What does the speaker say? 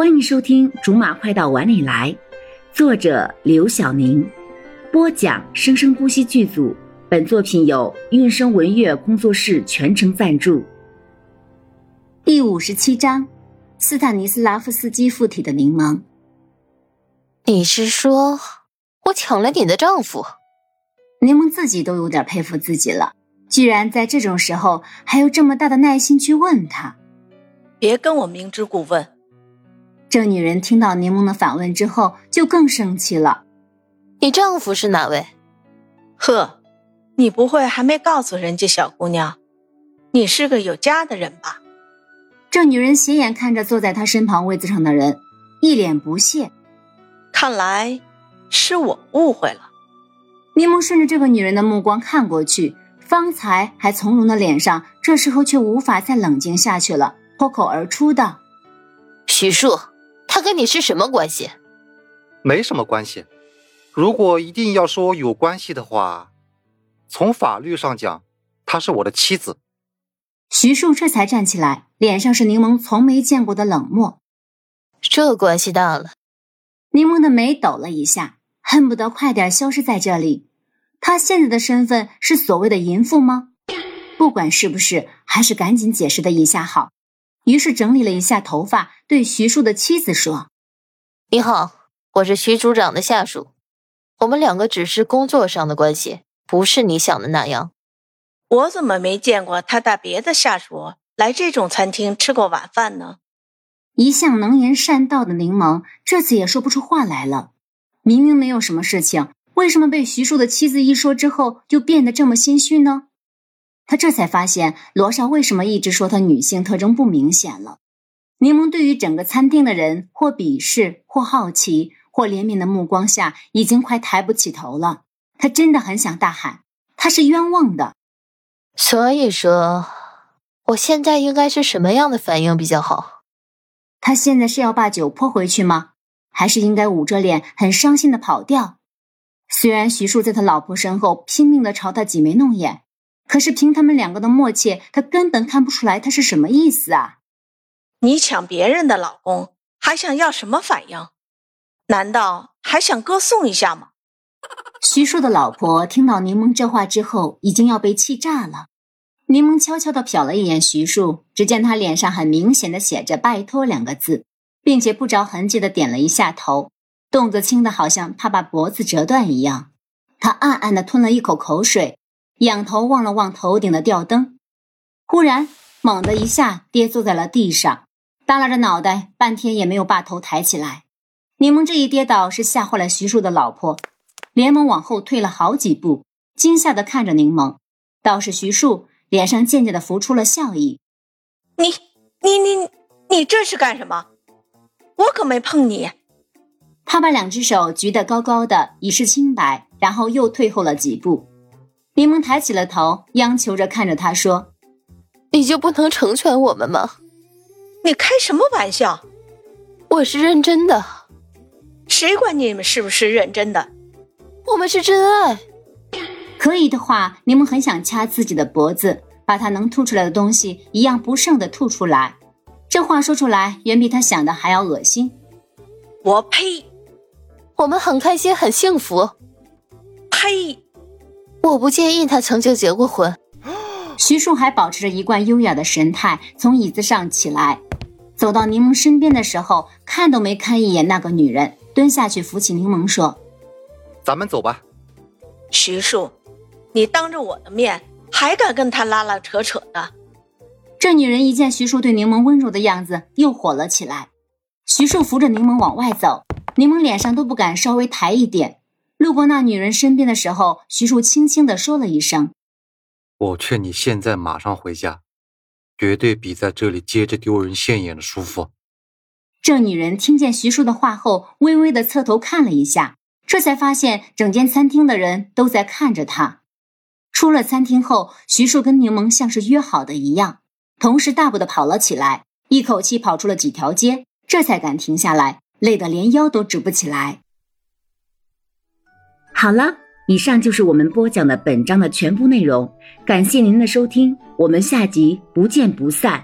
欢迎收听《竹马快到碗里来》，作者刘晓宁，播讲生生不息剧组。本作品由韵声文乐工作室全程赞助。第五十七章：斯坦尼斯拉夫斯基附体的柠檬。你是说我抢了你的丈夫？柠檬自己都有点佩服自己了，居然在这种时候还有这么大的耐心去问他。别跟我明知故问。这女人听到柠檬的反问之后，就更生气了。你丈夫是哪位？呵，你不会还没告诉人家小姑娘，你是个有家的人吧？这女人斜眼看着坐在她身旁位子上的人，一脸不屑。看来是我误会了。柠檬顺着这个女人的目光看过去，方才还从容的脸上，这时候却无法再冷静下去了，脱口而出道：“徐庶。”他跟你是什么关系？没什么关系。如果一定要说有关系的话，从法律上讲，她是我的妻子。徐庶这才站起来，脸上是柠檬从没见过的冷漠。这关系大了。柠檬的眉抖了一下，恨不得快点消失在这里。他现在的身份是所谓的淫妇吗？不管是不是，还是赶紧解释的一下好。于是整理了一下头发，对徐庶的妻子说：“你好，我是徐组长的下属，我们两个只是工作上的关系，不是你想的那样。我怎么没见过他带别的下属来这种餐厅吃过晚饭呢？”一向能言善道的柠檬这次也说不出话来了。明明没有什么事情，为什么被徐庶的妻子一说之后就变得这么心虚呢？他这才发现罗少为什么一直说他女性特征不明显了。柠檬对于整个餐厅的人，或鄙视，或好奇，或怜悯的目光下，已经快抬不起头了。他真的很想大喊：“他是冤枉的！”所以说，我现在应该是什么样的反应比较好？他现在是要把酒泼回去吗？还是应该捂着脸很伤心的跑掉？虽然徐庶在他老婆身后拼命的朝他挤眉弄眼。可是凭他们两个的默契，他根本看不出来他是什么意思啊！你抢别人的老公，还想要什么反应？难道还想歌颂一下吗？徐庶的老婆听到柠檬这话之后，已经要被气炸了。柠檬悄悄地瞟了一眼徐庶，只见他脸上很明显的写着“拜托”两个字，并且不着痕迹的点了一下头，动作轻的好像怕把脖子折断一样。他暗暗的吞了一口口水。仰头望了望头顶的吊灯，忽然猛地一下跌坐在了地上，耷拉着脑袋，半天也没有把头抬起来。柠檬这一跌倒是吓坏了徐庶的老婆，连忙往后退了好几步，惊吓的看着柠檬。倒是徐庶脸上渐渐的浮出了笑意：“你你你你这是干什么？我可没碰你。”他把两只手举得高高的，以示清白，然后又退后了几步。柠檬抬起了头，央求着看着他说：“你就不能成全我们吗？你开什么玩笑？我是认真的。谁管你们是不是认真的？我们是真爱。可以的话，柠檬很想掐自己的脖子，把他能吐出来的东西一样不剩的吐出来。这话说出来，远比他想的还要恶心。我呸！我们很开心，很幸福。呸！”我不介意他曾经结过婚。徐庶还保持着一贯优雅的神态，从椅子上起来，走到柠檬身边的时候，看都没看一眼那个女人，蹲下去扶起柠檬说：“咱们走吧。”徐庶，你当着我的面还敢跟他拉拉扯扯的？这女人一见徐庶对柠檬温柔的样子，又火了起来。徐庶扶着柠檬往外走，柠檬脸上都不敢稍微抬一点。路过那女人身边的时候，徐庶轻轻的说了一声：“我劝你现在马上回家，绝对比在这里接着丢人现眼的舒服。”这女人听见徐庶的话后，微微的侧头看了一下，这才发现整间餐厅的人都在看着她。出了餐厅后，徐庶跟柠檬像是约好的一样，同时大步的跑了起来，一口气跑出了几条街，这才敢停下来，累得连腰都直不起来。好了，以上就是我们播讲的本章的全部内容，感谢您的收听，我们下集不见不散。